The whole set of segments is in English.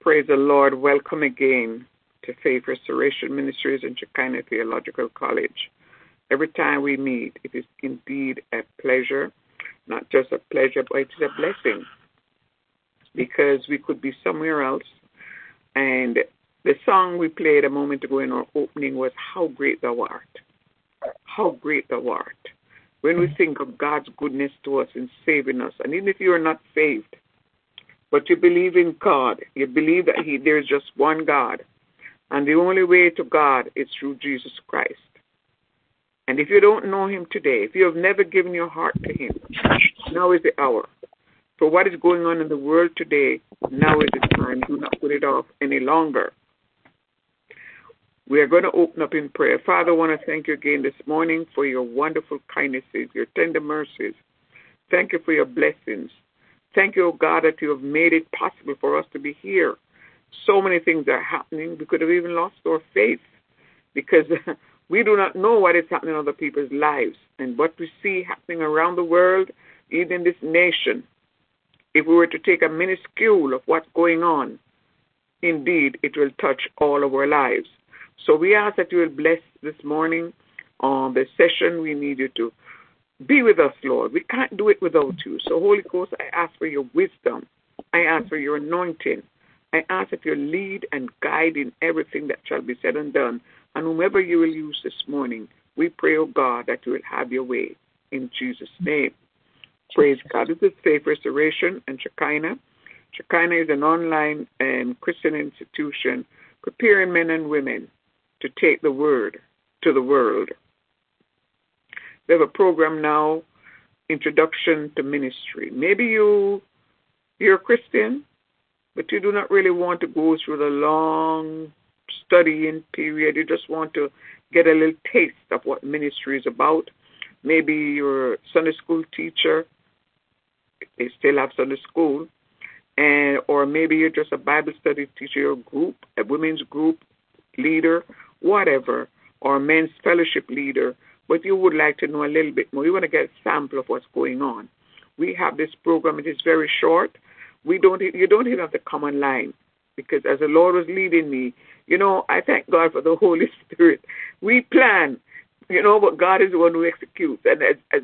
Praise the Lord. Welcome again to Faith Restoration Ministries and Shekinah Theological College. Every time we meet, it is indeed a pleasure, not just a pleasure, but it's a blessing because we could be somewhere else. And the song we played a moment ago in our opening was How Great Thou Art. How Great Thou Art. When we think of God's goodness to us in saving us, and even if you are not saved, but you believe in God, you believe that he, there is just one God, and the only way to God is through Jesus Christ. And if you don't know him today, if you have never given your heart to him, now is the hour. For what is going on in the world today, now is the time. Do not put it off any longer. We are going to open up in prayer. Father, I want to thank you again this morning for your wonderful kindnesses, your tender mercies. Thank you for your blessings. Thank you, O God, that you have made it possible for us to be here. So many things are happening. We could have even lost our faith because we do not know what is happening in other people's lives. And what we see happening around the world, even in this nation, if we were to take a minuscule of what's going on, indeed, it will touch all of our lives. So we ask that you will bless this morning on the session. We need you to be with us, Lord. We can't do it without you. So, Holy Ghost, I ask for your wisdom. I ask for your anointing. I ask that you lead and guide in everything that shall be said and done. And whomever you will use this morning, we pray, O oh God, that you will have your way. In Jesus' name. Praise God. This is Faith Restoration and Shekinah. Shekinah is an online um, Christian institution preparing men and women to take the word to the world. We have a program now, Introduction to Ministry. Maybe you you're a Christian, but you do not really want to go through the long studying period. You just want to get a little taste of what ministry is about. Maybe you're a Sunday school teacher. They still have Sunday school. And or maybe you're just a Bible study teacher, a group, a women's group leader, whatever, or a men's fellowship leader, but you would like to know a little bit more. You want to get a sample of what's going on. We have this program. It is very short. We don't. You don't even have to come online because as the Lord was leading me, you know, I thank God for the Holy Spirit. We plan, you know, but God is the one who executes. And as, as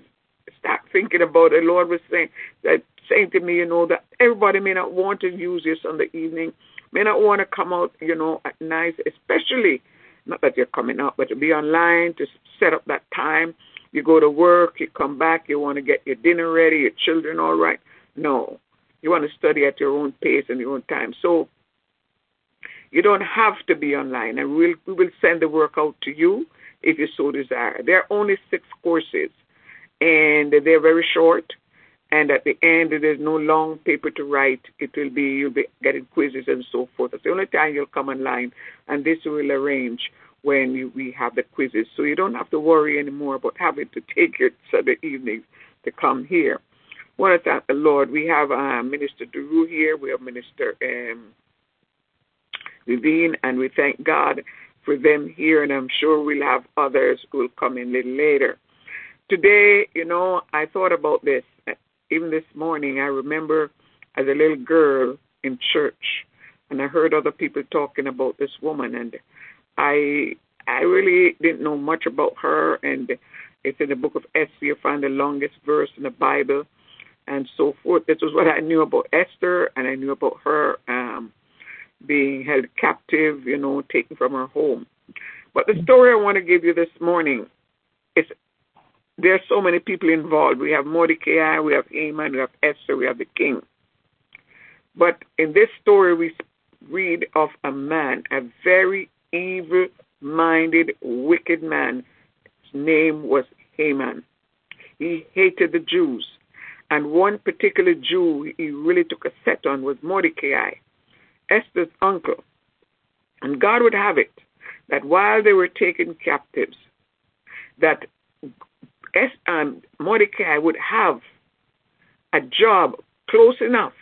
start thinking about it, the Lord was saying that saying to me, you know, that everybody may not want to use this on the evening, may not want to come out, you know, at night, especially not that you're coming out, but to be online, to set up that time. You go to work, you come back, you want to get your dinner ready, your children all right. No. You want to study at your own pace and your own time. So you don't have to be online, and we'll, we will send the work out to you if you so desire. There are only six courses, and they're very short. And at the end, there's no long paper to write. It will be you'll be getting quizzes and so forth. That's the only time you'll come online, and this will arrange when you, we have the quizzes. So you don't have to worry anymore about having to take your Sunday evenings to come here. I want to thank the Lord. We have uh, Minister Duru here. We have Minister um, Vivian, and we thank God for them here, and I'm sure we'll have others who will come in a little later. Today, you know, I thought about this even this morning, I remember as a little girl in church, and I heard other people talking about this woman, and I I really didn't know much about her, and it's in the book of Esther. You find the longest verse in the Bible, and so forth. This was what I knew about Esther, and I knew about her um, being held captive, you know, taken from her home. But the story I want to give you this morning is there are so many people involved. We have Mordecai, we have Haman, we have Esther, we have the king. But in this story, we read of a man, a very evil minded, wicked man. His name was Haman. He hated the Jews. And one particular Jew he really took a set on was Mordecai, Esther's uncle. And God would have it that while they were taken captives, that um, Mordecai would have a job close enough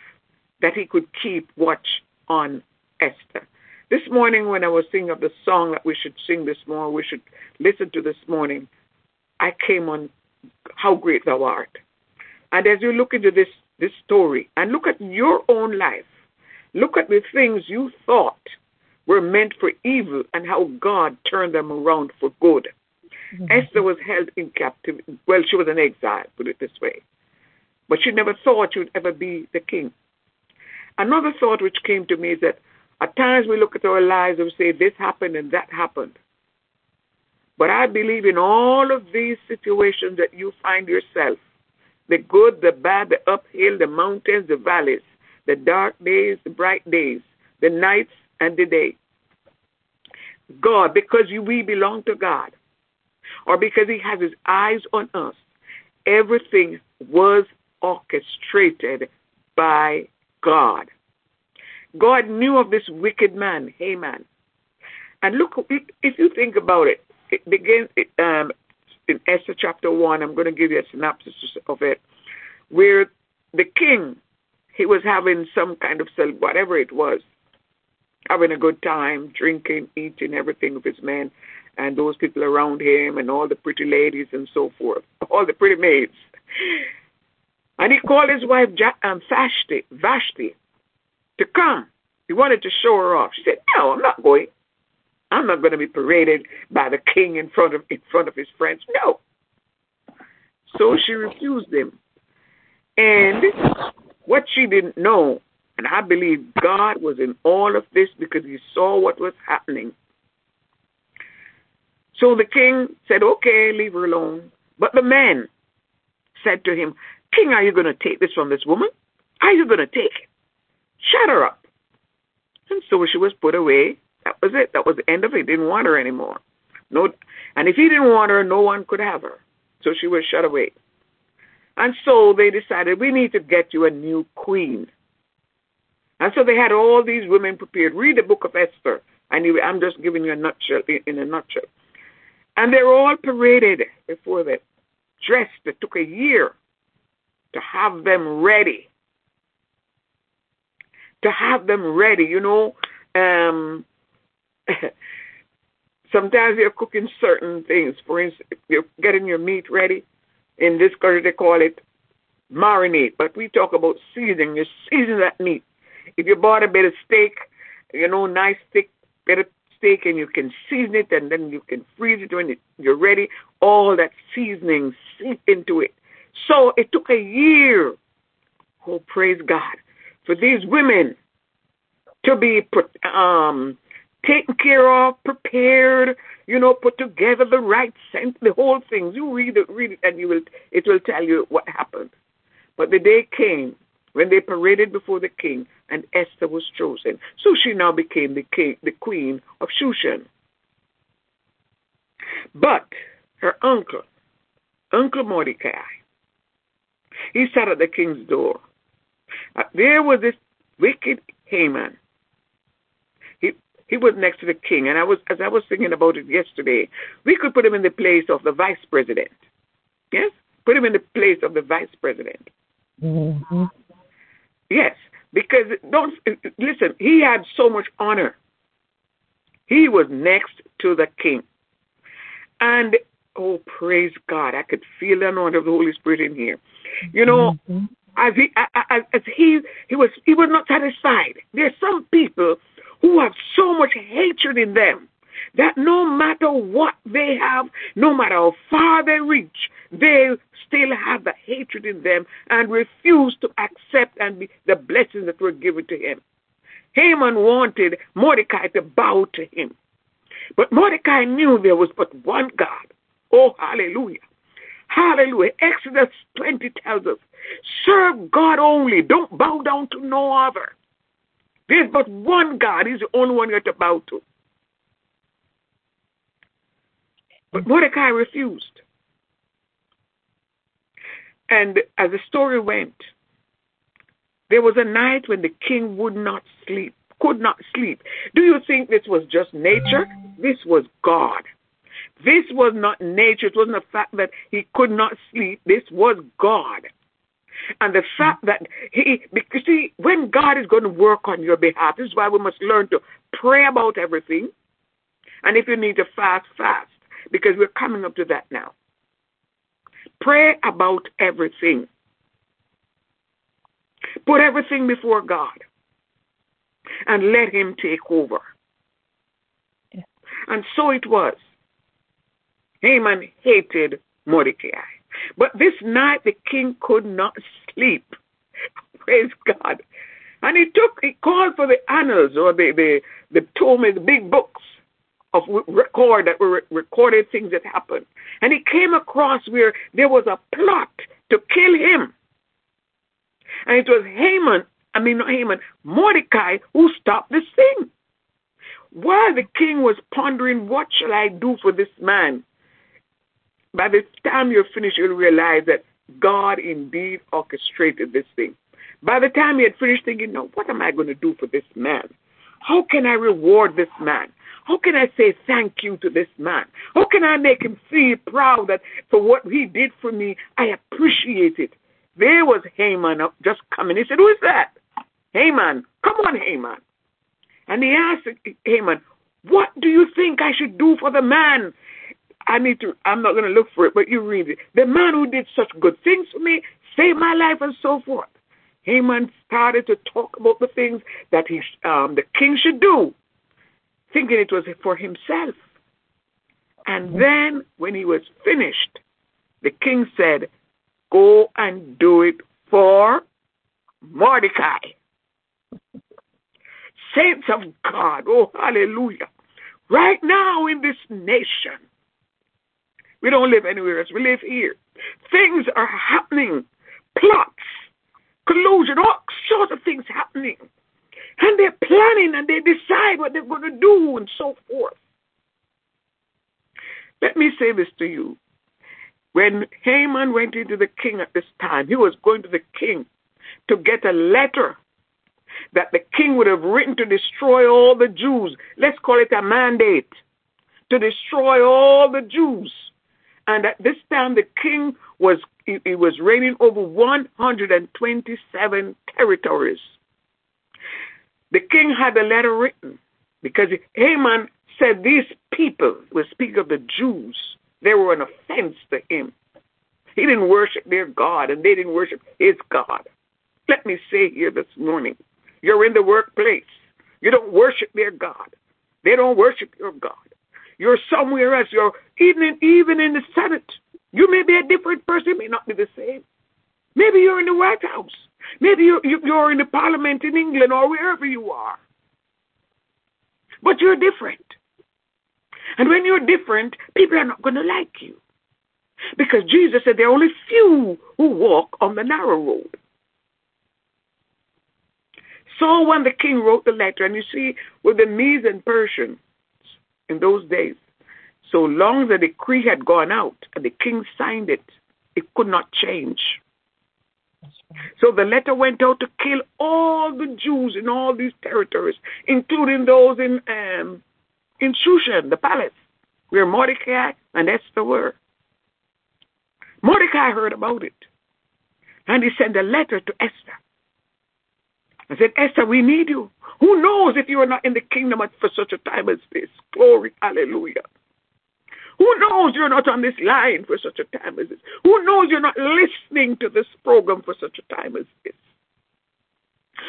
that he could keep watch on Esther. This morning, when I was singing of the song that we should sing this morning, we should listen to this morning, I came on How Great Thou Art. And as you look into this, this story and look at your own life, Look at the things you thought were meant for evil and how God turned them around for good. Mm-hmm. Esther was held in captivity. Well, she was in exile, put it this way. But she never thought she would ever be the king. Another thought which came to me is that at times we look at our lives and we say, this happened and that happened. But I believe in all of these situations that you find yourself the good, the bad, the uphill, the mountains, the valleys, the dark days, the bright days, the nights and the day. God, because we belong to God, or because He has His eyes on us, everything was orchestrated by God. God knew of this wicked man, Haman. And look, if you think about it, it begins um, in Esther chapter 1. I'm going to give you a synopsis of it, where the king, he was having some kind of, whatever it was, having a good time, drinking, eating, everything with his men, and those people around him, and all the pretty ladies and so forth, all the pretty maids. And he called his wife um, Vashti, Vashti to come. He wanted to show her off. She said, "No, I'm not going. I'm not going to be paraded by the king in front of in front of his friends. No." So she refused him. And what she didn't know, and I believe God was in all of this because he saw what was happening. So the king said, Okay, leave her alone. But the man said to him, King, are you going to take this from this woman? Are you going to take it? Shut her up. And so she was put away. That was it. That was the end of it. He didn't want her anymore. No, and if he didn't want her, no one could have her. So she was shut away. And so they decided, we need to get you a new queen. And so they had all these women prepared. Read the book of Esther. And I'm just giving you a nutshell in a nutshell. And they're all paraded before them, dress It took a year to have them ready. To have them ready, you know. Um, sometimes you're cooking certain things. For instance, you're getting your meat ready. In this country, they call it marinade, but we talk about seasoning. You season that meat if you bought a bit of steak, you know, nice thick bit of steak, and you can season it, and then you can freeze it when it, you're ready. All that seasoning seep into it. So it took a year. Oh, praise God for these women to be put, um, taken care of, prepared, you know, put together the right scent, the whole thing. You read it, read it, and you will, it will tell you what happened. But the day came when they paraded before the king, and Esther was chosen. So she now became the king, the queen of Shushan. But her uncle, Uncle Mordecai, he sat at the king's door. Uh, there was this wicked Haman. He he was next to the king, and I was as I was thinking about it yesterday, we could put him in the place of the vice president. Yes, put him in the place of the vice president. Mm-hmm. Yes, because don't listen. He had so much honor. He was next to the king, and oh, praise God! I could feel the anointing of the Holy Spirit in here. You know, mm-hmm. as he as, as he he was he was not satisfied. There are some people who have so much hatred in them that no matter what they have, no matter how far they reach, they still have the hatred in them and refused to accept and be the blessings that were given to him. Haman wanted Mordecai to bow to him. But Mordecai knew there was but one God. Oh, hallelujah. Hallelujah. Exodus 20 tells us, serve God only. Don't bow down to no other. There's but one God. He's the only one you're to bow to. But Mordecai refused. And as the story went, there was a night when the king would not sleep, could not sleep. Do you think this was just nature? This was God. This was not nature. It wasn't the fact that he could not sleep. This was God. And the fact that he, because see, when God is going to work on your behalf, this is why we must learn to pray about everything. And if you need to fast, fast because we're coming up to that now. Pray about everything. Put everything before God. and let him take over. Yeah. And so it was. Haman hated Mordecai. But this night the king could not sleep. Praise God. And he took, he called for the annals or the, the, the told me the big books of record that were recorded things that happened. And he came across where there was a plot to kill him. And it was Haman, I mean not Haman, Mordecai who stopped this thing. While the king was pondering, what shall I do for this man? By the time you're finished, you'll realize that God indeed orchestrated this thing. By the time he had finished thinking, no, what am I going to do for this man? How can I reward this man? How can I say thank you to this man? How can I make him feel proud that for what he did for me, I appreciate it? There was Haman just coming. He said, Who is that? Haman. Come on, Haman. And he asked Haman, What do you think I should do for the man? I need to, I'm not going to look for it, but you read it. The man who did such good things for me, saved my life, and so forth. Haman started to talk about the things that he, um, the king should do, thinking it was for himself. And then, when he was finished, the king said, Go and do it for Mordecai. Saints of God, oh hallelujah. Right now in this nation, we don't live anywhere else, we live here. Things are happening, plots, collusion, all sorts of things happening. And they're planning and they decide what they're going to do and so forth. Let me say this to you. When Haman went into the king at this time, he was going to the king to get a letter that the king would have written to destroy all the Jews. Let's call it a mandate to destroy all the Jews. And at this time, the king was he, he was reigning over 127 territories. The king had a letter written because Haman said these people, we speak of the Jews, they were an offense to him. He didn't worship their God and they didn't worship his God. Let me say here this morning you're in the workplace. You don't worship their God. They don't worship your God. You're somewhere else. You're even in, even in the Senate. You may be a different person. It may not be the same. Maybe you're in the White House. Maybe you're, in the Parliament in England or wherever you are. But you're different. And when you're different, people are not going to like you. Because Jesus said there are only few who walk on the narrow road. So when the king wrote the letter, and you see, with the Medes and Persians in those days, so long as the decree had gone out and the king signed it, it could not change. So the letter went out to kill all the Jews in all these territories, including those in um, in Shushan, the palace, where Mordecai and Esther were. Mordecai heard about it, and he sent a letter to Esther. I said, Esther, we need you. Who knows if you are not in the kingdom for such a time as this? Glory, hallelujah. Who knows you're not on this line for such a time as this? Who knows you're not listening to this program for such a time as this?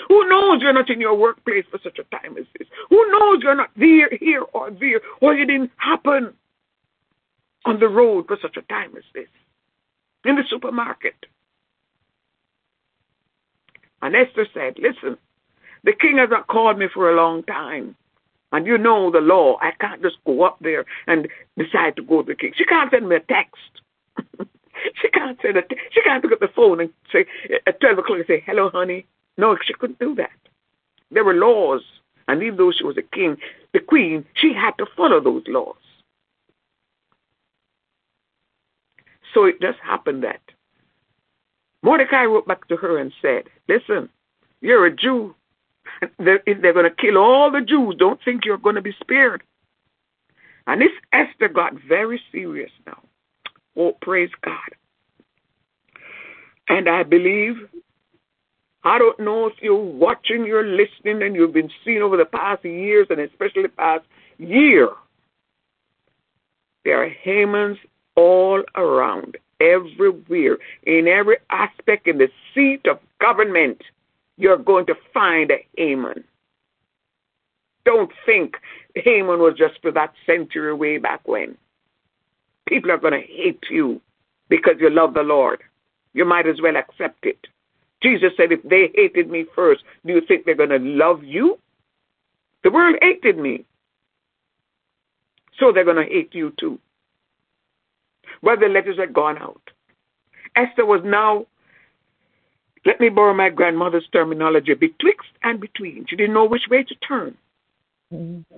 Who knows you're not in your workplace for such a time as this? Who knows you're not there, here, or there, or you didn't happen on the road for such a time as this? In the supermarket. And Esther said, Listen, the king has not called me for a long time. And you know the law. I can't just go up there and decide to go to the king. She can't send me a text. she can't send she can't pick up the phone and say at twelve o'clock and say, Hello, honey. No, she couldn't do that. There were laws. And even though she was a king, the queen, she had to follow those laws. So it just happened that Mordecai wrote back to her and said, Listen, you're a Jew. They're, they're going to kill all the Jews. Don't think you're going to be spared. And this Esther got very serious now. Oh, praise God. And I believe, I don't know if you're watching, you're listening, and you've been seeing over the past years, and especially past year, there are Hamans all around, everywhere, in every aspect, in the seat of government you're going to find a Haman. Don't think Haman was just for that century way back when. People are going to hate you because you love the Lord. You might as well accept it. Jesus said, if they hated me first, do you think they're going to love you? The world hated me. So they're going to hate you too. Well, the letters had gone out. Esther was now, let me borrow my grandmother's terminology, betwixt and between. She didn't know which way to turn. Mm-hmm.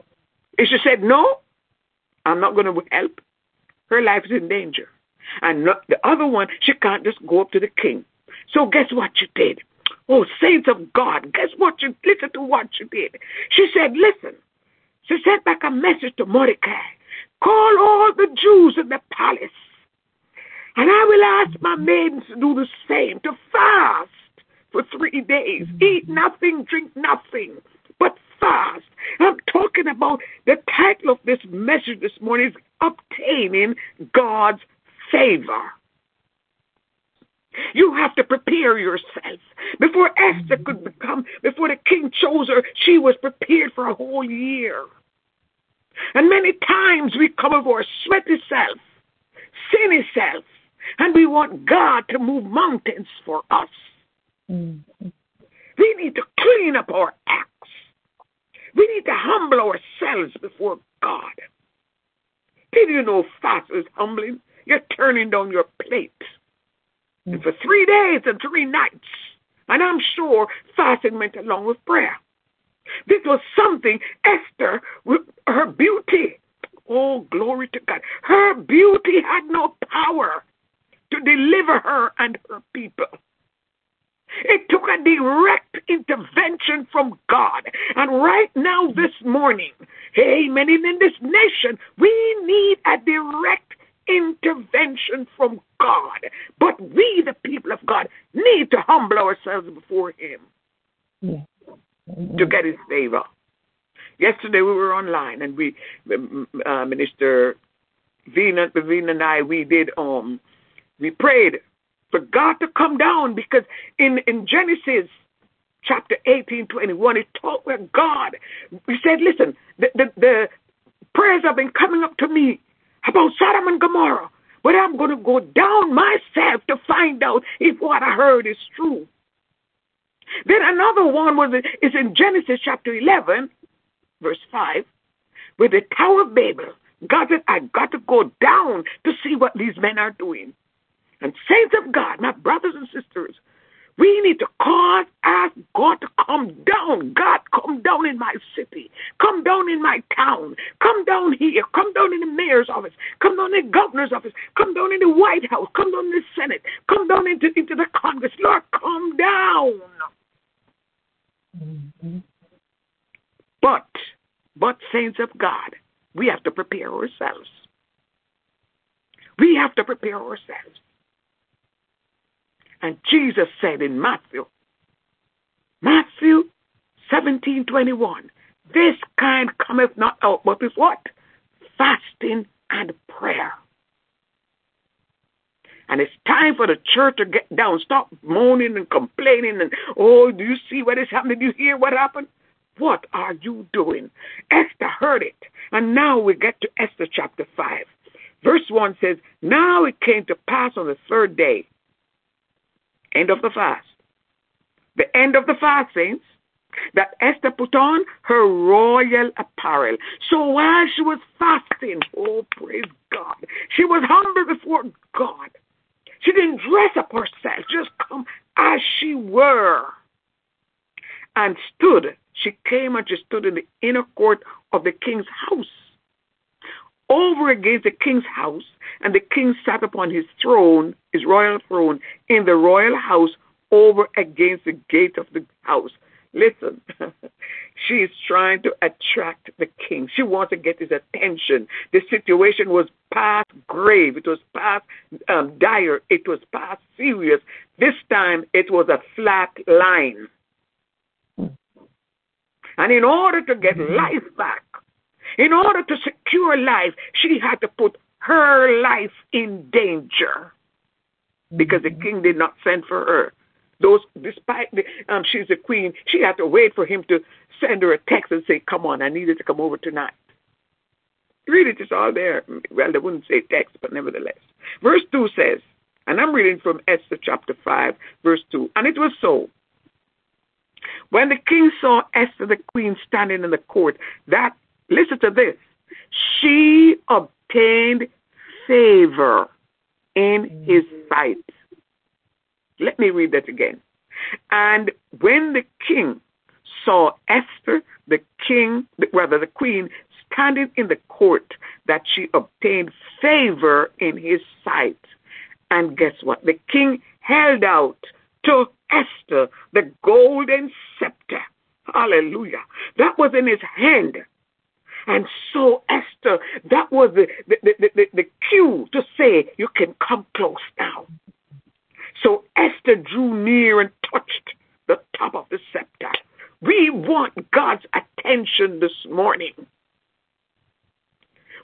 If she said, no, I'm not going to help, her life is in danger. And not, the other one, she can't just go up to the king. So guess what she did? Oh, saints of God, guess what you, listen to what you did. She said, listen, she sent back a message to Mordecai. Call all the Jews in the palace. And I will ask my maidens to do the same, to fast for three days. Eat nothing, drink nothing, but fast. I'm talking about the title of this message this morning is Obtaining God's Favor. You have to prepare yourself. Before Esther could become, before the king chose her, she was prepared for a whole year. And many times we come of our sweaty self, sinny self, and we want God to move mountains for us. Mm-hmm. We need to clean up our acts. We need to humble ourselves before God. Did you know fast is humbling? You're turning down your plate. And for three days and three nights. And I'm sure fasting went along with prayer. This was something Esther, her beauty, oh, glory to God, her beauty had no power to deliver her and her people. It took a direct intervention from God. And right now, this morning, amen, in this nation, we need a direct intervention from God. But we, the people of God, need to humble ourselves before Him to get His favor. Yesterday we were online and we, uh, Minister Vina, Vina and I, we did um, we prayed for God to come down because in in Genesis chapter 18, 21, it talked with God. We said, listen, the, the, the prayers have been coming up to me about Sodom and Gomorrah. But I'm going to go down myself to find out if what I heard is true. Then another one was is in Genesis chapter 11, verse 5, with the Tower of Babel. God said, I got to go down to see what these men are doing. And saints of God, my brothers and sisters, we need to call, ask God to come down. God, come down in my city. Come down in my town. Come down here. Come down in the mayor's office. Come down in the governor's office. Come down in the White House. Come down in the Senate. Come down into, into the Congress. Lord, come down. Mm-hmm. But, but saints of God, we have to prepare ourselves. We have to prepare ourselves. And Jesus said in Matthew, Matthew 17 21, this kind cometh not out but with what? Fasting and prayer. And it's time for the church to get down. Stop moaning and complaining and, oh, do you see what is happening? Do you hear what happened? What are you doing? Esther heard it. And now we get to Esther chapter 5. Verse 1 says, Now it came to pass on the third day End of the fast. The end of the fast, saints, that Esther put on her royal apparel. So while she was fasting, oh, praise God, she was humble before God. She didn't dress up herself, just come as she were. And stood, she came and she stood in the inner court of the king's house over against the king's house, and the king sat upon his throne, his royal throne, in the royal house over against the gate of the house. Listen, she is trying to attract the king. She wants to get his attention. The situation was past grave. It was past um, dire. It was past serious. This time it was a flat line. And in order to get life back, in order to secure life, she had to put her life in danger because the king did not send for her. Those, despite the, um, she's a queen, she had to wait for him to send her a text and say, "Come on, I need you to come over tonight." Read it; it's all there. Well, they wouldn't say text, but nevertheless, verse two says, and I'm reading from Esther chapter five, verse two, and it was so. When the king saw Esther the queen standing in the court, that listen to this, she obtained favor in his sight. Let me read that again. And when the king saw Esther, the king, rather the queen, standing in the court, that she obtained favor in his sight. And guess what? The king held out to Esther the golden scepter. Hallelujah. That was in his hand. And so, Esther, that was the, the, the, the, the cue to say, You can come close now. So Esther drew near and touched the top of the scepter. We want God's attention this morning.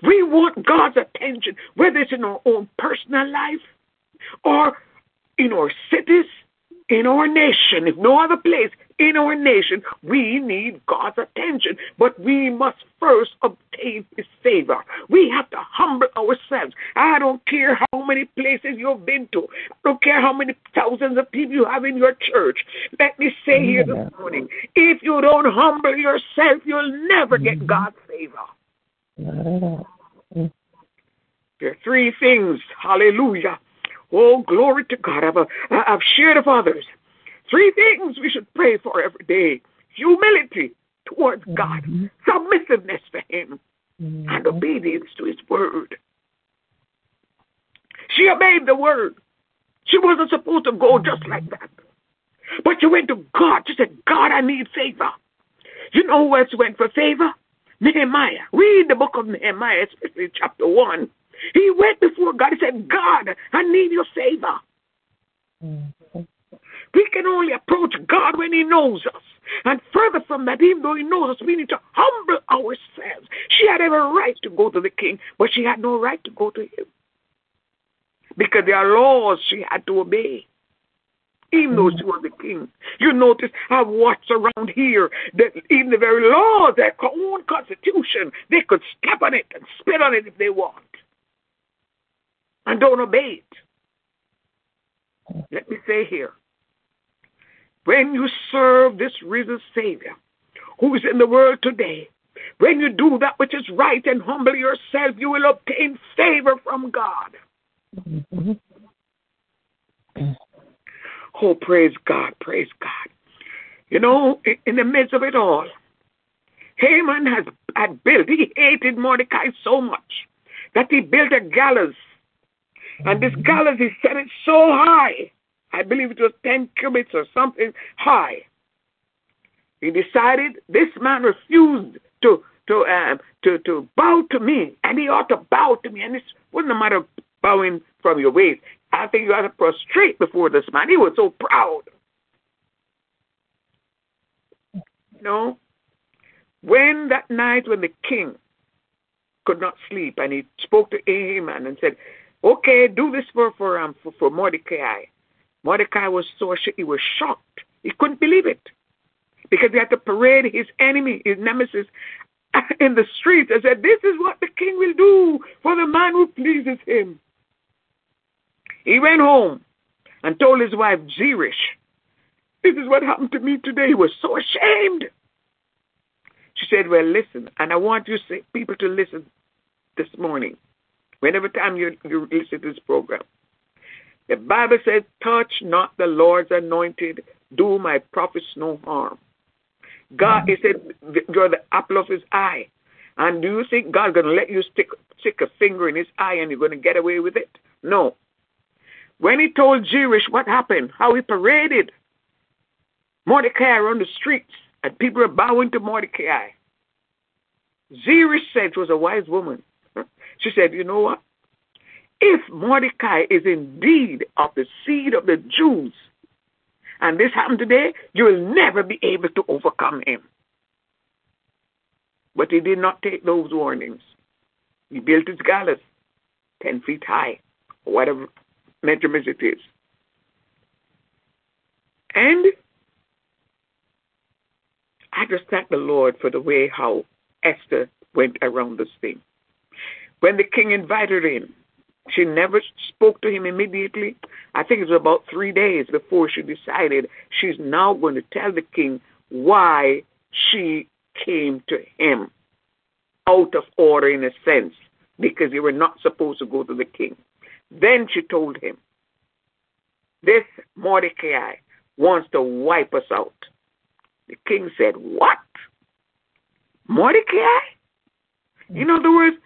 We want God's attention, whether it's in our own personal life or in our cities, in our nation, if no other place, in our nation, we need God's attention. But we must first obtain His favor. We have to humble ourselves. I don't care how many places you've been to. I don't care how many thousands of people you have in your church. Let me say here this morning, if you don't humble yourself, you'll never get mm-hmm. God's favor. There are three things, hallelujah. Oh, glory to God. I've, I've shared of others. Three things we should pray for every day humility towards mm-hmm. God, submissiveness to Him, mm-hmm. and obedience to His word. She obeyed the word. She wasn't supposed to go just mm-hmm. like that. But she went to God. She said, God, I need favor. You know who else went for favor? Nehemiah. Read the book of Nehemiah, especially chapter 1. He went before God. He said, God, I need your favor. Mm-hmm. We can only approach God when He knows us. And further from that, even though He knows us, we need to humble ourselves. She had every right to go to the king, but she had no right to go to him. Because there are laws she had to obey. Even though she was the king. You notice I've watched around here that even the very laws, their own constitution, they could step on it and spit on it if they want. And don't obey it. Let me say here when you serve this risen Savior who is in the world today, when you do that which is right and humble yourself, you will obtain favor from God. Mm-hmm. Oh, praise God, praise God. You know, in the midst of it all, Haman has had built, he hated Mordecai so much that he built a gallows. And this mm-hmm. gallows, he set it so high I believe it was 10 cubits or something high. He decided this man refused to to um, to to bow to me, and he ought to bow to me. And it wasn't a matter of bowing from your waist. I think you ought to prostrate before this man. He was so proud. no. When that night when the king could not sleep and he spoke to Haman and said, Okay, do this for for um for, for Mordecai. Mordecai was so he was shocked. He couldn't believe it because he had to parade his enemy, his nemesis, in the streets and said, This is what the king will do for the man who pleases him. He went home and told his wife, Zeresh, This is what happened to me today. He was so ashamed. She said, Well, listen, and I want you people to listen this morning, whenever time you, you listen to this program. The Bible says, Touch not the Lord's anointed, do my prophets no harm. God, he said, You're the apple of his eye. And do you think God's going to let you stick, stick a finger in his eye and you're going to get away with it? No. When he told Zeresh what happened, how he paraded Mordecai around the streets, and people were bowing to Mordecai, Zeresh said, she was a wise woman. She said, You know what? If Mordecai is indeed of the seed of the Jews, and this happened today, you will never be able to overcome him. But he did not take those warnings. He built his gallows 10 feet high, whatever measurement it is. And I just thank the Lord for the way how Esther went around this thing. When the king invited her in, she never spoke to him immediately. I think it was about three days before she decided she's now going to tell the king why she came to him out of order in a sense because you were not supposed to go to the king. Then she told him, This Mordecai wants to wipe us out. The king said, What? Mordecai? In other words?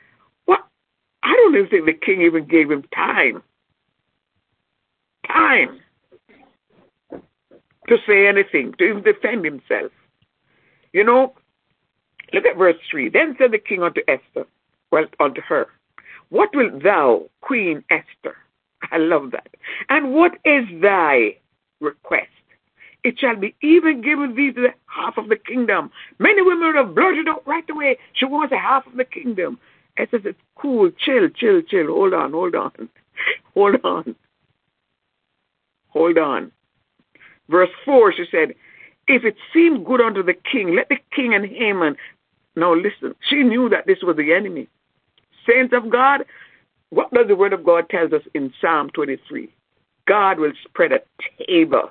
I don't even think the king even gave him time. Time to say anything, to even defend himself. You know, look at verse 3. Then said the king unto Esther, well, unto her, What wilt thou, Queen Esther? I love that. And what is thy request? It shall be even given thee to the half of the kingdom. Many women have blurted out right away. She wants a half of the kingdom. Esther said, Cool, chill, chill, chill. Hold on, hold on. Hold on. Hold on. Verse 4, she said, If it seemed good unto the king, let the king and Haman. Now listen, she knew that this was the enemy. Saints of God, what does the word of God tells us in Psalm 23? God will spread a table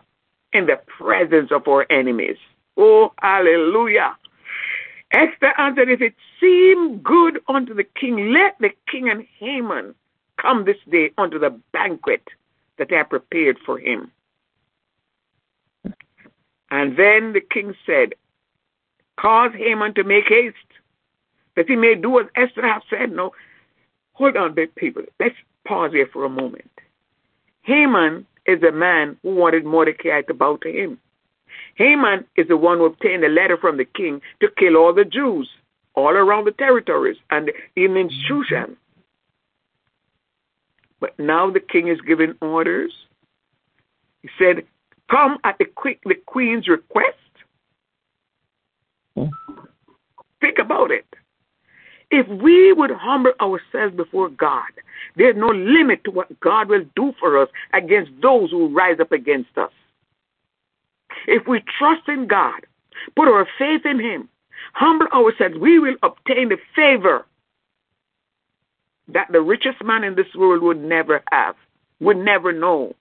in the presence of our enemies. Oh, hallelujah. Esther answered, If it seem good unto the king, let the king and Haman come this day unto the banquet that they I prepared for him. And then the king said, Cause Haman to make haste, that he may do as Esther hath said. No, hold on, big people. Let's pause here for a moment. Haman is the man who wanted Mordecai to bow to him. Haman is the one who obtained a letter from the king to kill all the Jews all around the territories and even in Shushan. But now the king is giving orders. He said, Come at the, the queen's request. Think about it. If we would humble ourselves before God, there's no limit to what God will do for us against those who rise up against us. If we trust in God, put our faith in Him, humble ourselves, we will obtain the favor that the richest man in this world would never have, would never know.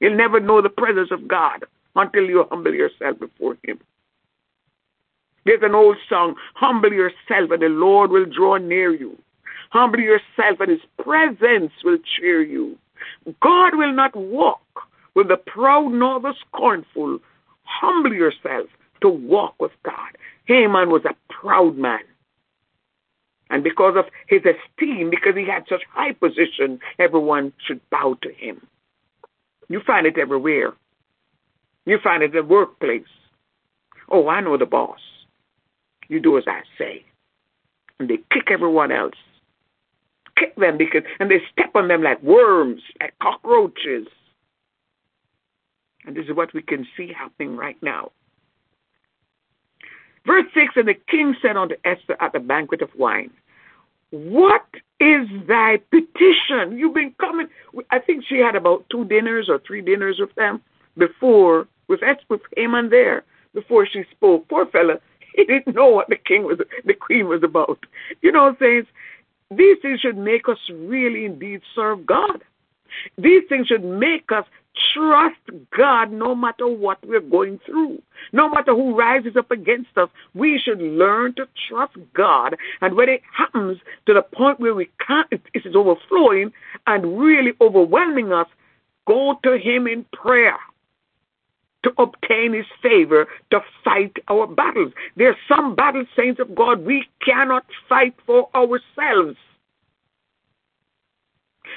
You'll never know the presence of God until you humble yourself before Him. There's an old song, humble yourself and the Lord will draw near you. Humble yourself and his presence will cheer you. God will not walk with the proud nor the scornful. Humble yourself to walk with God. Haman was a proud man. And because of his esteem, because he had such high position, everyone should bow to him. You find it everywhere. You find it in the workplace. Oh, I know the boss. You do as I say. And they kick everyone else. Kick them because, and they step on them like worms, like cockroaches. And this is what we can see happening right now. Verse 6 And the king said unto Esther at the banquet of wine, What is thy petition? You've been coming. I think she had about two dinners or three dinners with them before, with Esther, Haman there, before she spoke. Poor fella, he didn't know what the king was, the queen was about. You know, saints, these things should make us really indeed serve God. These things should make us trust God no matter what we're going through. No matter who rises up against us, we should learn to trust God. And when it happens to the point where we can't, it is overflowing and really overwhelming us, go to Him in prayer to obtain his favor to fight our battles. There are some battles, saints of God, we cannot fight for ourselves.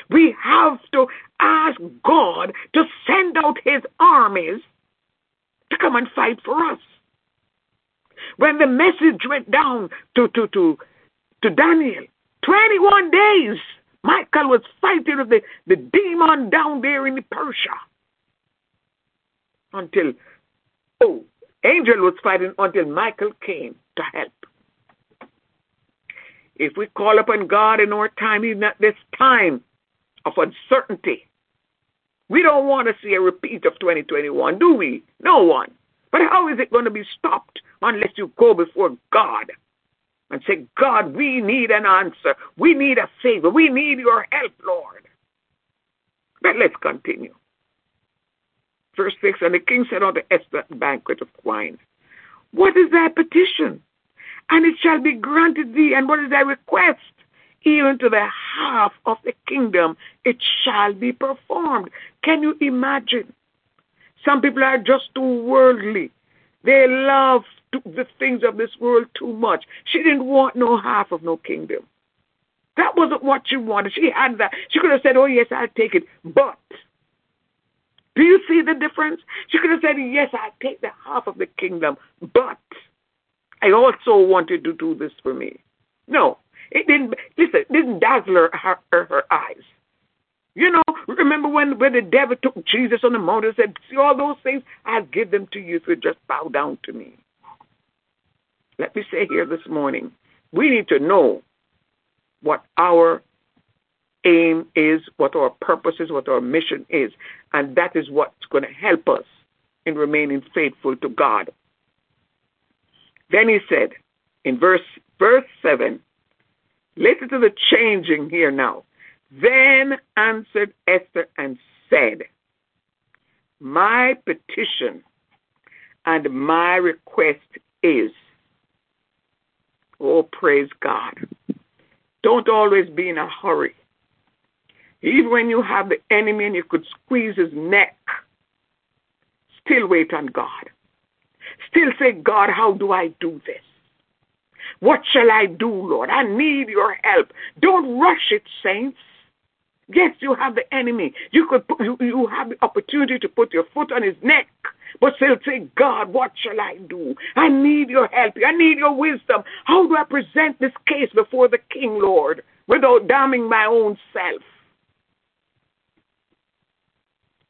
We have to ask God to send out his armies to come and fight for us. When the message went down to, to, to, to Daniel, 21 days, Michael was fighting with the, the demon down there in Persia until, oh, angel was fighting until Michael came to help. If we call upon God in our time, even at this time of uncertainty, We don't want to see a repeat of 2021, do we? No one. But how is it going to be stopped unless you go before God and say, God, we need an answer. We need a favor. We need your help, Lord. But let's continue. Verse 6 And the king said unto Esther banquet of wine, What is thy petition? And it shall be granted thee. And what is thy request? Even to the half of the kingdom, it shall be performed. Can you imagine? Some people are just too worldly. They love the things of this world too much. She didn't want no half of no kingdom. That wasn't what she wanted. She had that. She could have said, Oh, yes, I'll take it. But, do you see the difference? She could have said, Yes, I'll take the half of the kingdom. But, I also wanted to do this for me. No, it didn't, listen, didn't dazzle her, her, her eyes. You know, remember when, when the devil took Jesus on the mountain and said, See all those things? I'll give them to you if you just bow down to me. Let me say here this morning, we need to know what our aim is, what our purpose is, what our mission is. And that is what's going to help us in remaining faithful to God. Then he said in verse verse 7, listen to the changing here now. Then answered Esther and said, My petition and my request is, oh, praise God. Don't always be in a hurry. Even when you have the enemy and you could squeeze his neck, still wait on God. Still say, God, how do I do this? What shall I do, Lord? I need your help. Don't rush it, saints. Yes, you have the enemy. You could put, you, you have the opportunity to put your foot on his neck, but still say, God, what shall I do? I need your help. I need your wisdom. How do I present this case before the king, Lord, without damning my own self?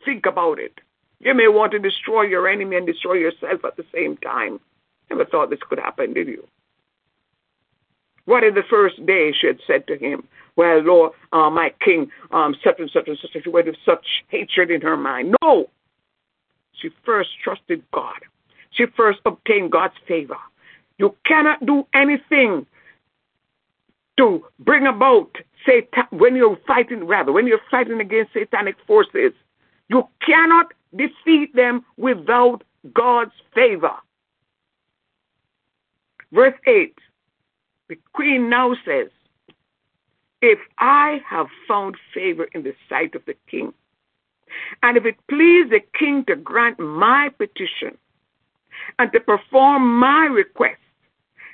Think about it. You may want to destroy your enemy and destroy yourself at the same time. Never thought this could happen, did you? What in the first day she had said to him, Well, Lord, uh, my king, um, such and such and such, she went with such hatred in her mind. No! She first trusted God. She first obtained God's favor. You cannot do anything to bring about Satan when you're fighting, rather, when you're fighting against satanic forces. You cannot defeat them without God's favor. Verse 8 the queen now says, If I have found favor in the sight of the king, and if it please the king to grant my petition and to perform my request,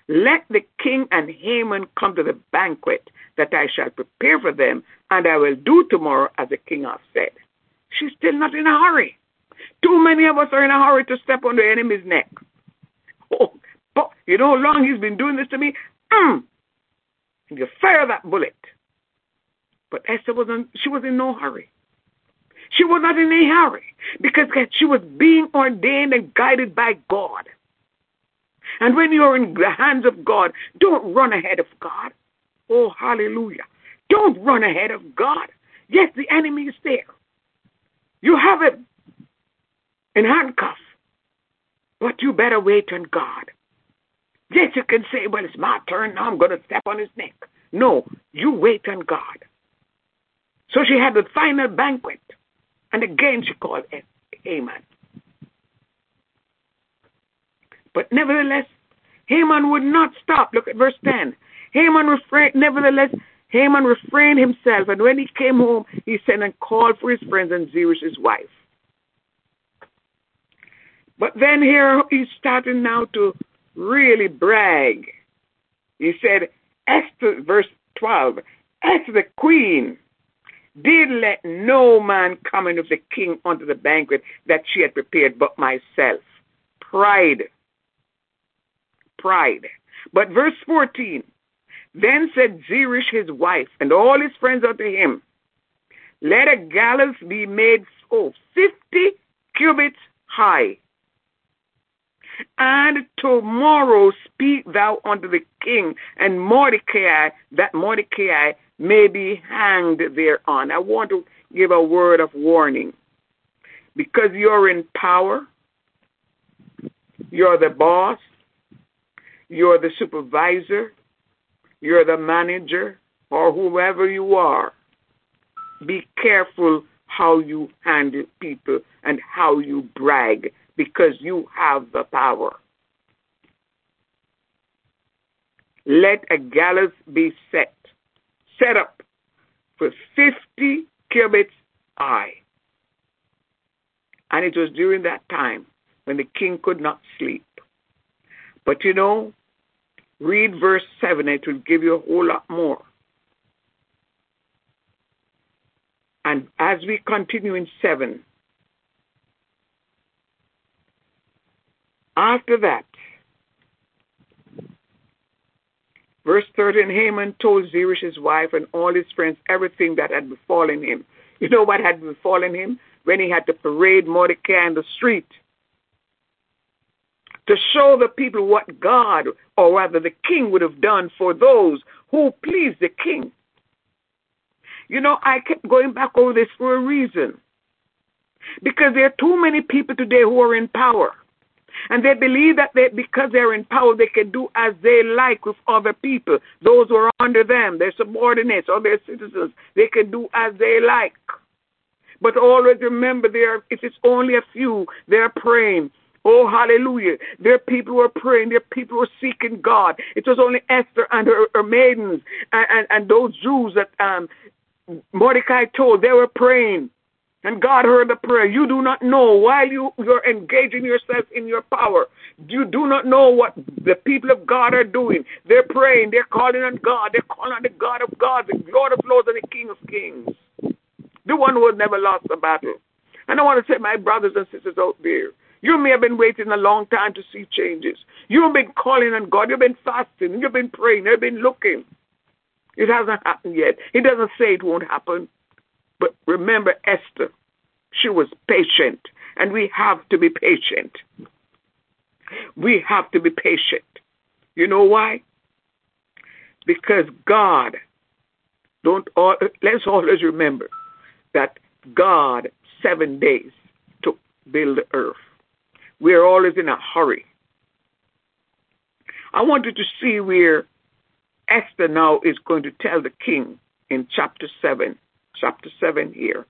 let the king and Haman come to the banquet that I shall prepare for them, and I will do tomorrow as the king has said. She's still not in a hurry. Too many of us are in a hurry to step on the enemy's neck. Oh, but you know how long he's been doing this to me? Mm. You fire that bullet. But Esther wasn't, she was in no hurry. She was not in a hurry because she was being ordained and guided by God. And when you're in the hands of God, don't run ahead of God. Oh, hallelujah. Don't run ahead of God. Yes, the enemy is there. You have him in handcuffs, but you better wait on God. You can say, well, it's my turn now. I'm going to step on his neck. No, you wait on God. So she had the final banquet. And again she called Haman. But nevertheless, Haman would not stop. Look at verse 10. Haman refrained, nevertheless, Haman refrained himself, and when he came home, he sent and called for his friends and Zeresh, his wife. But then here he's starting now to really brag. He said, Esther, verse 12, Esther the queen did let no man come in of the king unto the banquet that she had prepared but myself. Pride. Pride. But verse 14, then said Zeresh his wife and all his friends unto him, Let a gallows be made oh, fifty cubits high, and tomorrow speak thou unto the king and Mordecai, that Mordecai may be hanged thereon. I want to give a word of warning. because you're in power, you're the boss, you're the supervisor, you're the manager, or whoever you are. Be careful how you handle people and how you brag because you have the power. Let a gallows be set, set up for 50 cubits high. And it was during that time when the king could not sleep. But you know, read verse 7, it will give you a whole lot more. And as we continue in 7, after that, verse 13 Haman told Zeresh, his wife, and all his friends everything that had befallen him. You know what had befallen him? When he had to parade Mordecai in the street to show the people what God, or rather the king, would have done for those who pleased the king. You know, I kept going back over this for a reason. Because there are too many people today who are in power. And they believe that they, because they're in power, they can do as they like with other people, those who are under them, their subordinates or their citizens. They can do as they like. But always remember, there it is only a few. They're praying. Oh, hallelujah. There are people who are praying. There are people who are seeking God. It was only Esther and her, her maidens and, and, and, those Jews that um, Mordecai told they were praying, and God heard the prayer. You do not know while you, you're engaging yourself in your power. You do not know what the people of God are doing. They're praying, they're calling on God, they're calling on the God of God, the Lord of Lords, and the King of Kings. The one who has never lost a battle. And I want to say, my brothers and sisters out there, you may have been waiting a long time to see changes. You've been calling on God, you've been fasting, you've been praying, you've been looking. It hasn't happened yet. He doesn't say it won't happen. But remember Esther. She was patient. And we have to be patient. We have to be patient. You know why? Because God, don't all, let's always remember that God, seven days to build the earth. We are always in a hurry. I want you to see where Esther now is going to tell the king in chapter 7, chapter 7 here.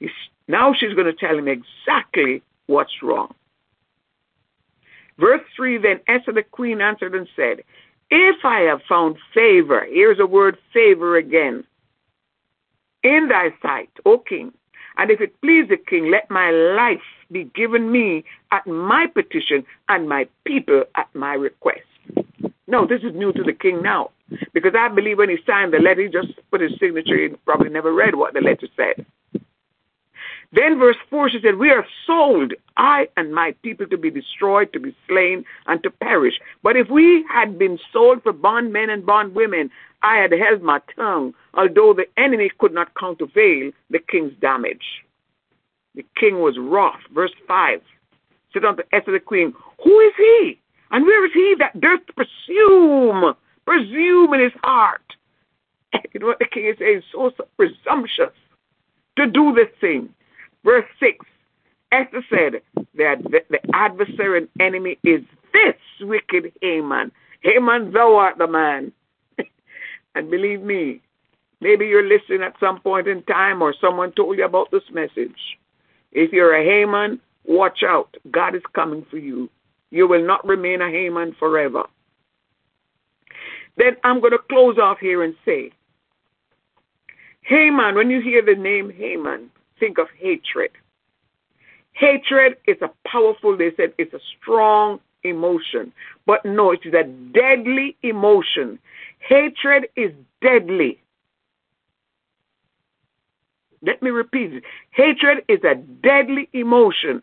He's, now she's going to tell him exactly what's wrong. Verse 3 Then Esther the queen answered and said, If I have found favor, here's a word favor again, in thy sight, O king, and if it please the king, let my life be given me at my petition and my people at my request. No, this is new to the king now. Because I believe when he signed the letter, he just put his signature in, probably never read what the letter said. Then verse 4, she said, We are sold, I and my people, to be destroyed, to be slain, and to perish. But if we had been sold for bondmen and bondwomen, I had held my tongue, although the enemy could not countervail the king's damage. The king was wroth. Verse 5 said unto Esther the queen, Who is he? And where is he that durst presume presume in his heart. You know what the king is saying? So, so presumptuous to do this thing. Verse 6 Esther said that the, the adversary and enemy is this wicked Haman. Haman, thou art the man. and believe me, maybe you're listening at some point in time or someone told you about this message. If you're a Haman, watch out. God is coming for you. You will not remain a Haman forever. Then I'm going to close off here and say, Haman, when you hear the name Haman, think of hatred. Hatred is a powerful, they said, it's a strong emotion. But no, it is a deadly emotion. Hatred is deadly. Let me repeat it. Hatred is a deadly emotion.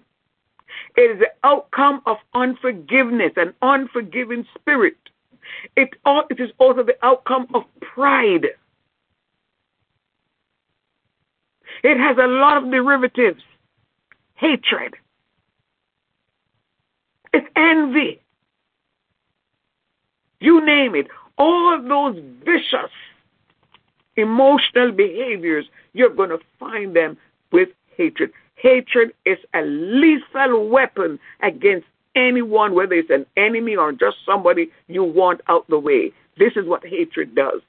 It is the outcome of unforgiveness, an unforgiving spirit. It, all, it is also the outcome of pride. It has a lot of derivatives. Hatred. It's envy. You name it. All of those vicious emotional behaviors, you're going to find them with hatred. Hatred is a lethal weapon against anyone, whether it's an enemy or just somebody you want out the way. This is what hatred does.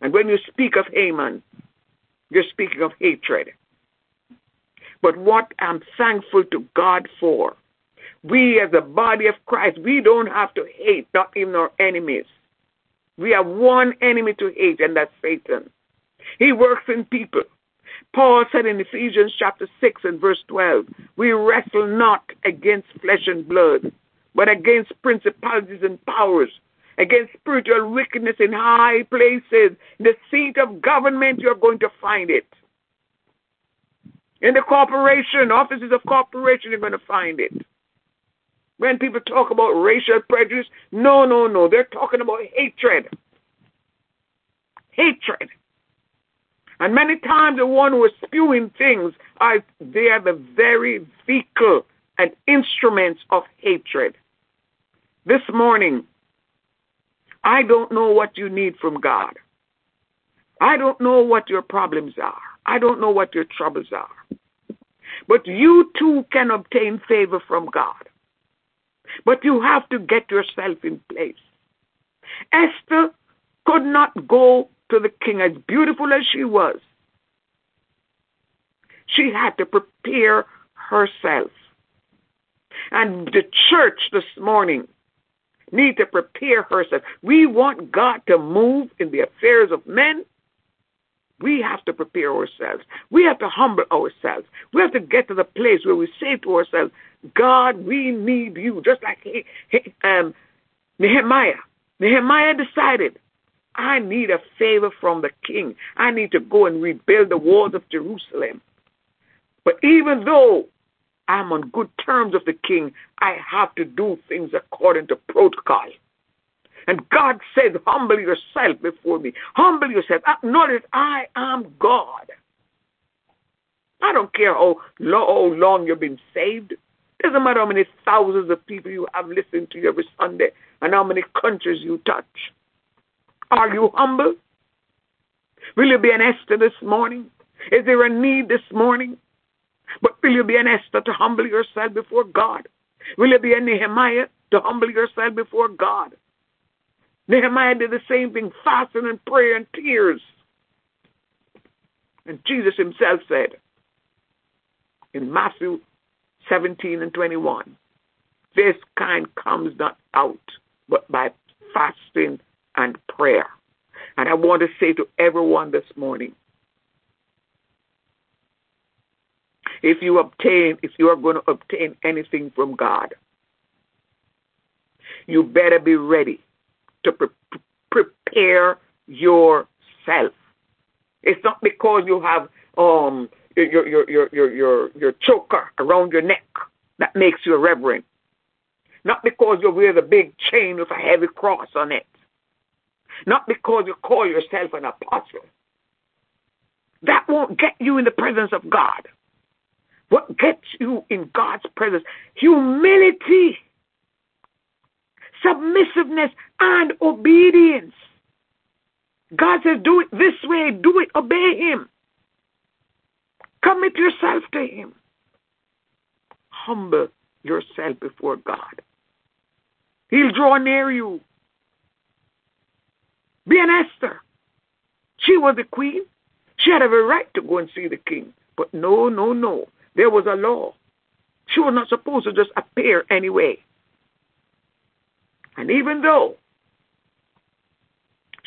And when you speak of Haman, you're speaking of hatred. But what I'm thankful to God for, we as a body of Christ, we don't have to hate, not even our enemies. We have one enemy to hate, and that's Satan. He works in people. Paul said in Ephesians chapter 6 and verse 12, we wrestle not against flesh and blood, but against principalities and powers, against spiritual wickedness in high places. In the seat of government, you're going to find it. In the corporation, offices of corporation, you're going to find it. When people talk about racial prejudice, no, no, no. They're talking about hatred. Hatred. And many times the one who is spewing things are they are the very vehicle and instruments of hatred. This morning, I don't know what you need from God. I don't know what your problems are. I don't know what your troubles are. But you too can obtain favor from God. But you have to get yourself in place. Esther could not go to the king, as beautiful as she was, she had to prepare herself. And the church this morning need to prepare herself. We want God to move in the affairs of men. We have to prepare ourselves. We have to humble ourselves. We have to get to the place where we say to ourselves, God, we need you. Just like um, Nehemiah. Nehemiah decided, I need a favor from the king. I need to go and rebuild the walls of Jerusalem. But even though I'm on good terms with the king, I have to do things according to protocol. And God said, Humble yourself before me. Humble yourself. Uh, Acknowledge I am God. I don't care how, how long you've been saved. Doesn't matter how many thousands of people you have listened to every Sunday and how many countries you touch. Are you humble? Will you be an Esther this morning? Is there a need this morning? But will you be an Esther to humble yourself before God? Will you be a Nehemiah to humble yourself before God? Nehemiah did the same thing, fasting and prayer and tears. And Jesus himself said in Matthew 17 and 21, this kind comes not out but by fasting and prayer. And I want to say to everyone this morning, if you obtain, if you are going to obtain anything from God, you better be ready to pre- prepare yourself. It's not because you have um your your your your your your choker around your neck that makes you a reverend. Not because you wear the big chain with a heavy cross on it. Not because you call yourself an apostle. That won't get you in the presence of God. What gets you in God's presence? Humility submissiveness, and obedience. God says, do it this way, do it, obey Him. Commit yourself to Him. Humble yourself before God. He'll draw near you. Be an Esther. She was the queen. She had every right to go and see the king. But no, no, no. There was a law. She was not supposed to just appear anyway. And even though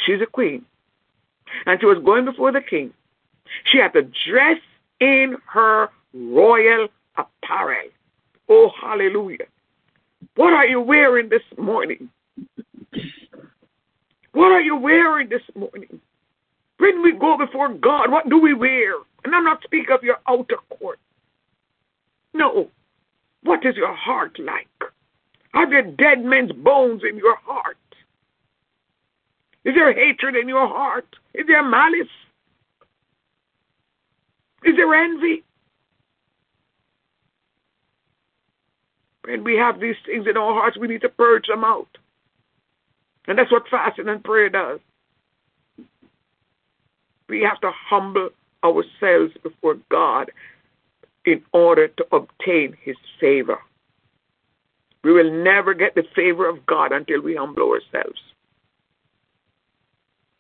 she's a queen and she was going before the king, she had to dress in her royal apparel. Oh, hallelujah. What are you wearing this morning? What are you wearing this morning? When we go before God, what do we wear? And I'm not speaking of your outer court. No. What is your heart like? Are there dead men's bones in your heart? Is there hatred in your heart? Is there malice? Is there envy? When we have these things in our hearts, we need to purge them out. And that's what fasting and prayer does. We have to humble ourselves before God. in order to obtain his favor. We will never get the favor of God until we humble ourselves.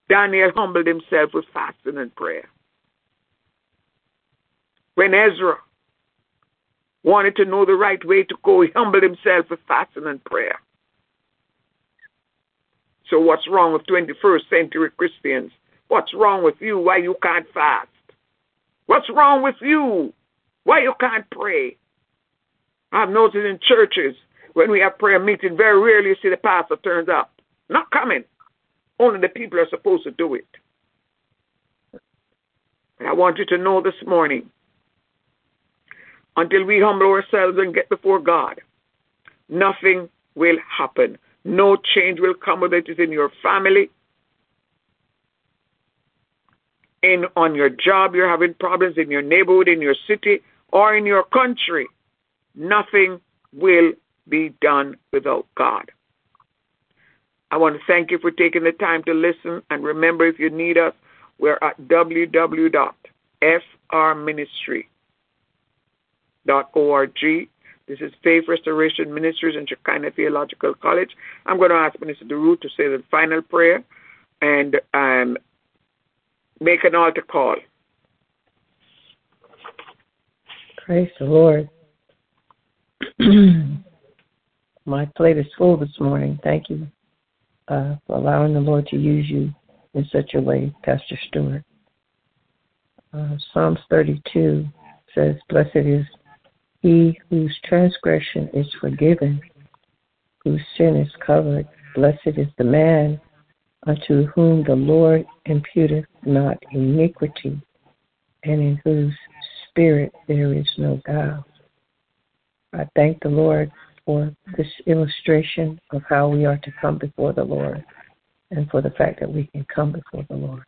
Daniel humbled himself with fasting and prayer. When Ezra wanted to know the right way to go, he humbled himself with fasting and prayer. So what's wrong with 21st century Christians? What's wrong with you? Why you can't fast? What's wrong with you? Why you can't pray? I've noticed in churches when we have prayer meeting, very rarely you see the pastor turns up. Not coming. Only the people are supposed to do it. And I want you to know this morning, until we humble ourselves and get before God, nothing will happen. No change will come with it. It's in your family, in on your job, you're having problems in your neighborhood, in your city, or in your country. Nothing will be done without God. I want to thank you for taking the time to listen. And remember, if you need us, we're at www.frministry.org. This is Faith Restoration Ministries and Shekinah Theological College. I'm going to ask Minister DeRue to say the final prayer and um, make an altar call. Praise the Lord. My plate is full this morning. Thank you uh, for allowing the Lord to use you in such a way, Pastor Stewart. Uh, Psalms 32 says, Blessed is he whose transgression is forgiven, whose sin is covered. Blessed is the man unto whom the Lord imputeth not iniquity, and in whose spirit there is no guile. I thank the Lord for this illustration of how we are to come before the Lord and for the fact that we can come before the Lord.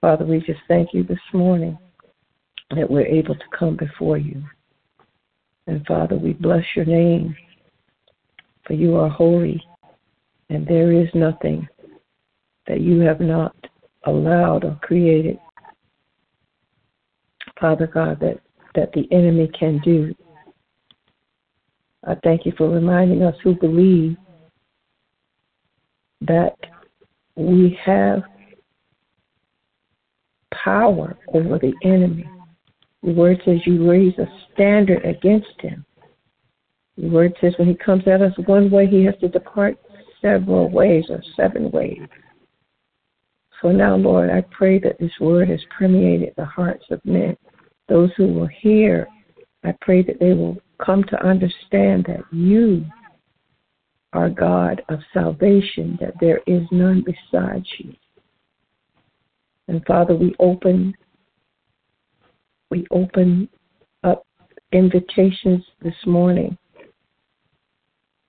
Father, we just thank you this morning that we're able to come before you. And Father, we bless your name, for you are holy, and there is nothing that you have not allowed or created, Father God, that, that the enemy can do I thank you for reminding us who believe that we have power over the enemy. The word says you raise a standard against him. The word says when he comes at us one way, he has to depart several ways or seven ways. So now, Lord, I pray that this word has permeated the hearts of men. Those who will hear, I pray that they will come to understand that you are God of salvation, that there is none besides you. And Father, we open we open up invitations this morning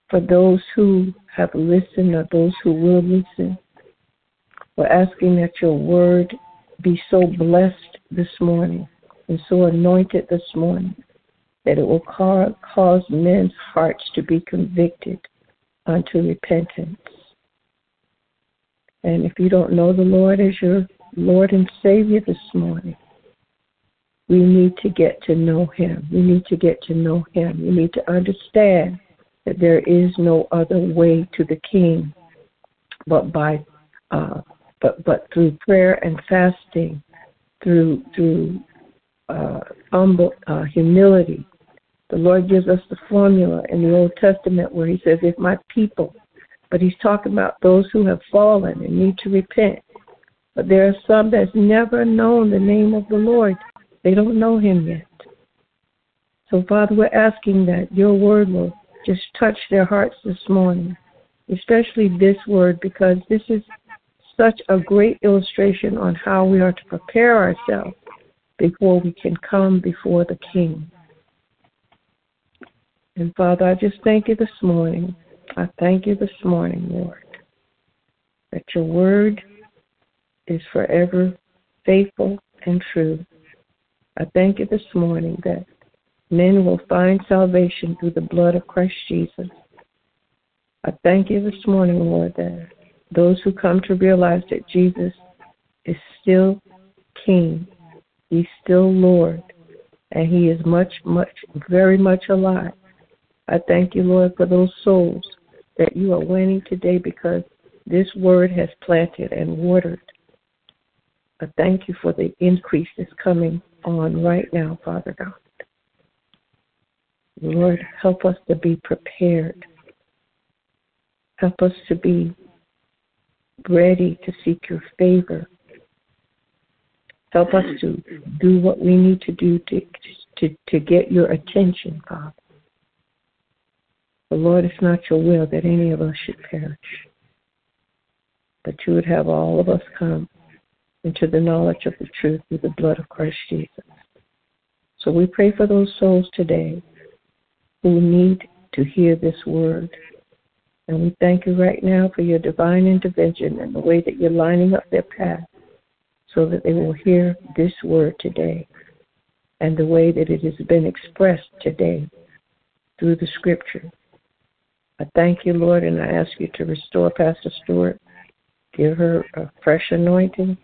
for those who have listened or those who will listen. We're asking that your word be so blessed this morning and so anointed this morning that it will cause men's hearts to be convicted unto repentance. And if you don't know the Lord as your Lord and Savior this morning, we need to get to know Him. We need to get to know Him. We need to understand that there is no other way to the King but by uh, but but through prayer and fasting, through through uh, humble uh, humility, the Lord gives us the formula in the Old Testament where He says, If my people, but He's talking about those who have fallen and need to repent. But there are some that's never known the name of the Lord, they don't know Him yet. So, Father, we're asking that your word will just touch their hearts this morning, especially this word, because this is such a great illustration on how we are to prepare ourselves before we can come before the King. And Father, I just thank you this morning. I thank you this morning, Lord, that your word is forever faithful and true. I thank you this morning that men will find salvation through the blood of Christ Jesus. I thank you this morning, Lord, that those who come to realize that Jesus is still King, He's still Lord, and he is much, much, very much alive. I thank you, Lord, for those souls that you are winning today because this word has planted and watered. I thank you for the increase that's coming on right now, Father God. Lord, help us to be prepared. Help us to be ready to seek your favor. Help us to do what we need to do to, to, to get your attention, Father. But Lord, it's not your will that any of us should perish, but you would have all of us come into the knowledge of the truth through the blood of Christ Jesus. So we pray for those souls today who need to hear this word. And we thank you right now for your divine intervention and the way that you're lining up their path so that they will hear this word today and the way that it has been expressed today through the scripture. I thank you, Lord, and I ask you to restore Pastor Stewart. Give her a fresh anointing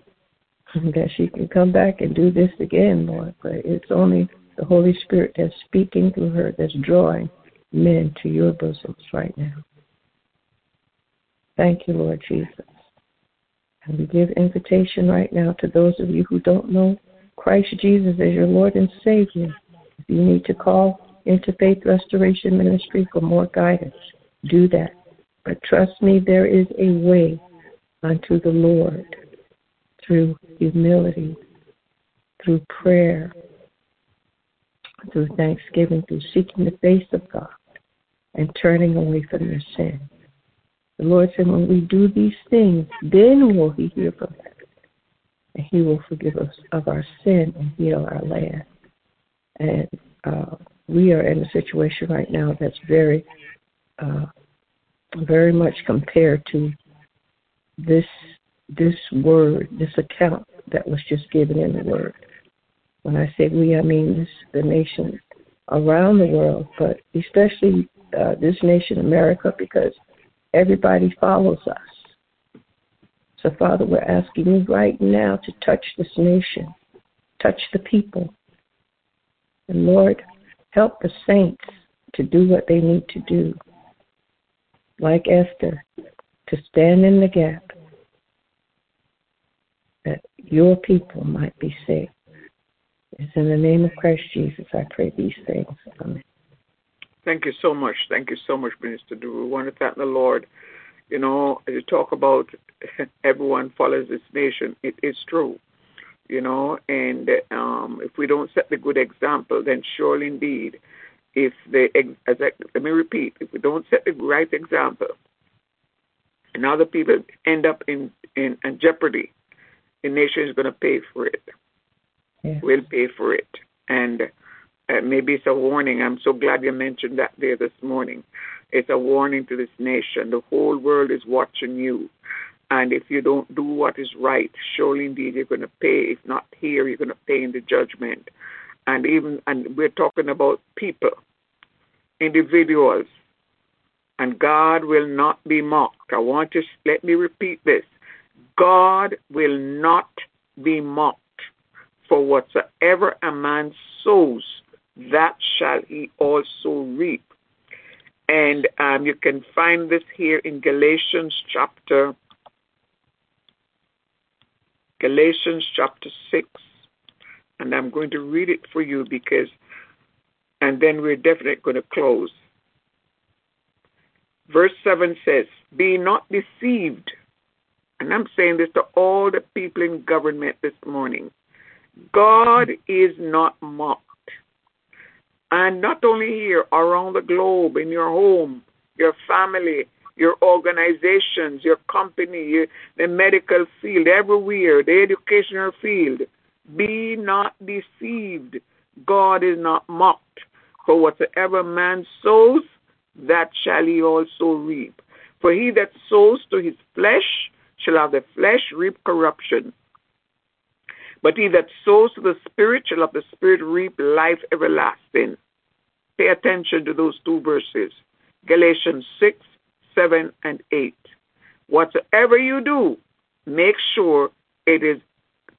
that she can come back and do this again, Lord. But it's only the Holy Spirit that's speaking through her that's drawing men to your bosoms right now. Thank you, Lord Jesus. And we give invitation right now to those of you who don't know Christ Jesus as your Lord and Savior. If you need to call into Faith Restoration Ministry for more guidance, do that. But trust me, there is a way unto the Lord through humility, through prayer, through thanksgiving, through seeking the face of God and turning away from your sin. The Lord said, when we do these things, then will He hear from heaven. And He will forgive us of our sin and heal our land. And uh, we are in a situation right now that's very, uh, very much compared to this this word, this account that was just given in the word. When I say we, I mean this, the nation around the world, but especially uh, this nation, America, because everybody follows us. So, Father, we're asking you right now to touch this nation, touch the people. And Lord, help the saints to do what they need to do, like Esther, to stand in the gap that your people might be saved. It's in the name of Christ Jesus I pray these things. Amen. Thank you so much. Thank you so much, Minister. We want to thank the Lord. You know, you talk about everyone follows this nation, it is true. You know, and um, if we don't set the good example, then surely indeed, if the as I, let me repeat, if we don't set the right example, and other people end up in in, in jeopardy, the nation is going to pay for it. Yeah. We'll pay for it. And uh, maybe it's a warning. I'm so glad you mentioned that there this morning. It's a warning to this nation. The whole world is watching you. And if you don't do what is right, surely indeed you're going to pay. If not here, you're going to pay in the judgment. And even, and we're talking about people, individuals. And God will not be mocked. I want to let me repeat this. God will not be mocked. For whatsoever a man sows, that shall he also reap. And um, you can find this here in Galatians chapter Galatians chapter six, and I'm going to read it for you because, and then we're definitely going to close. Verse seven says, "Be not deceived." And I'm saying this to all the people in government this morning. God is not mocked. And not only here, around the globe, in your home, your family, your organizations, your company, your, the medical field, everywhere, the educational field. Be not deceived. God is not mocked. For whatsoever man sows, that shall he also reap. For he that sows to his flesh shall have the flesh reap corruption. But he that sows to the Spirit shall of the Spirit reap life everlasting. Pay attention to those two verses Galatians 6, 7, and 8. Whatsoever you do, make sure it is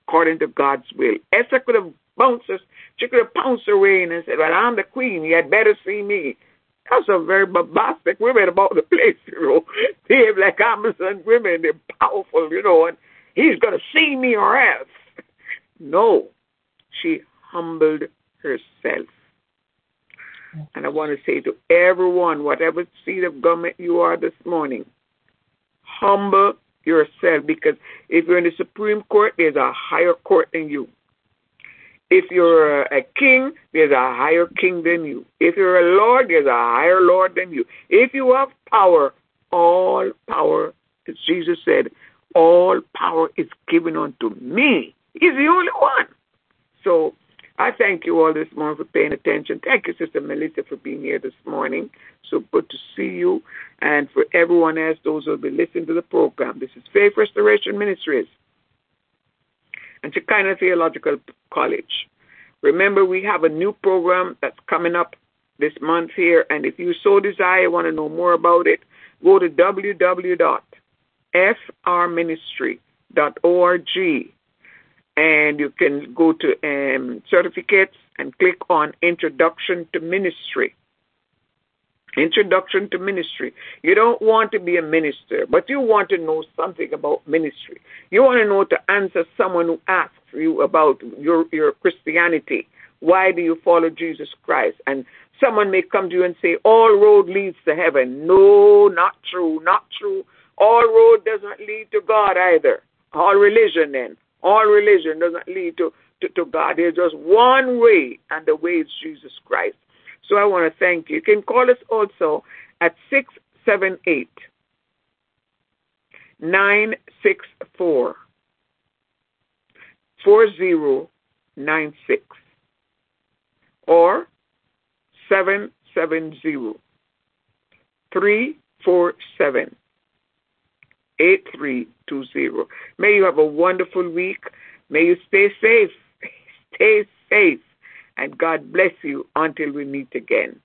according to God's will. Esther could have bounce her, she could have pounced her way in and said, Well, I'm the queen, you had better see me. That's a very bombastic women about the place, you know. Behave like Amazon women, they're powerful, you know, and he's gonna see me or else. No. She humbled herself. And I want to say to everyone, whatever seat of government you are this morning, humble yourself because if you're in the Supreme Court, there's a higher court than you. If you're a king, there's a higher king than you. If you're a lord, there's a higher lord than you. If you have power, all power, as Jesus said, all power is given unto me. He's the only one. So I thank you all this morning for paying attention. Thank you, Sister Melissa, for being here this morning. So good to see you. And for everyone else, those who will be listening to the program, this is Faith Restoration Ministries and Shekinah Theological College. Remember, we have a new program that's coming up this month here. And if you so desire, want to know more about it, go to www.frministry.org and you can go to um, certificates and click on Introduction to Ministry. Introduction to Ministry. You don't want to be a minister, but you want to know something about ministry. You want to know to answer someone who asks you about your, your Christianity. Why do you follow Jesus Christ? And someone may come to you and say, All road leads to heaven. No, not true, not true. All road doesn't lead to God either. All religion then. All religion doesn't lead to, to, to God. There's just one way, and the way is Jesus Christ. So I want to thank you. You can call us also at 678 964 4096 or 770 347 8320. May you have a wonderful week. May you stay safe. Stay safe. And God bless you until we meet again.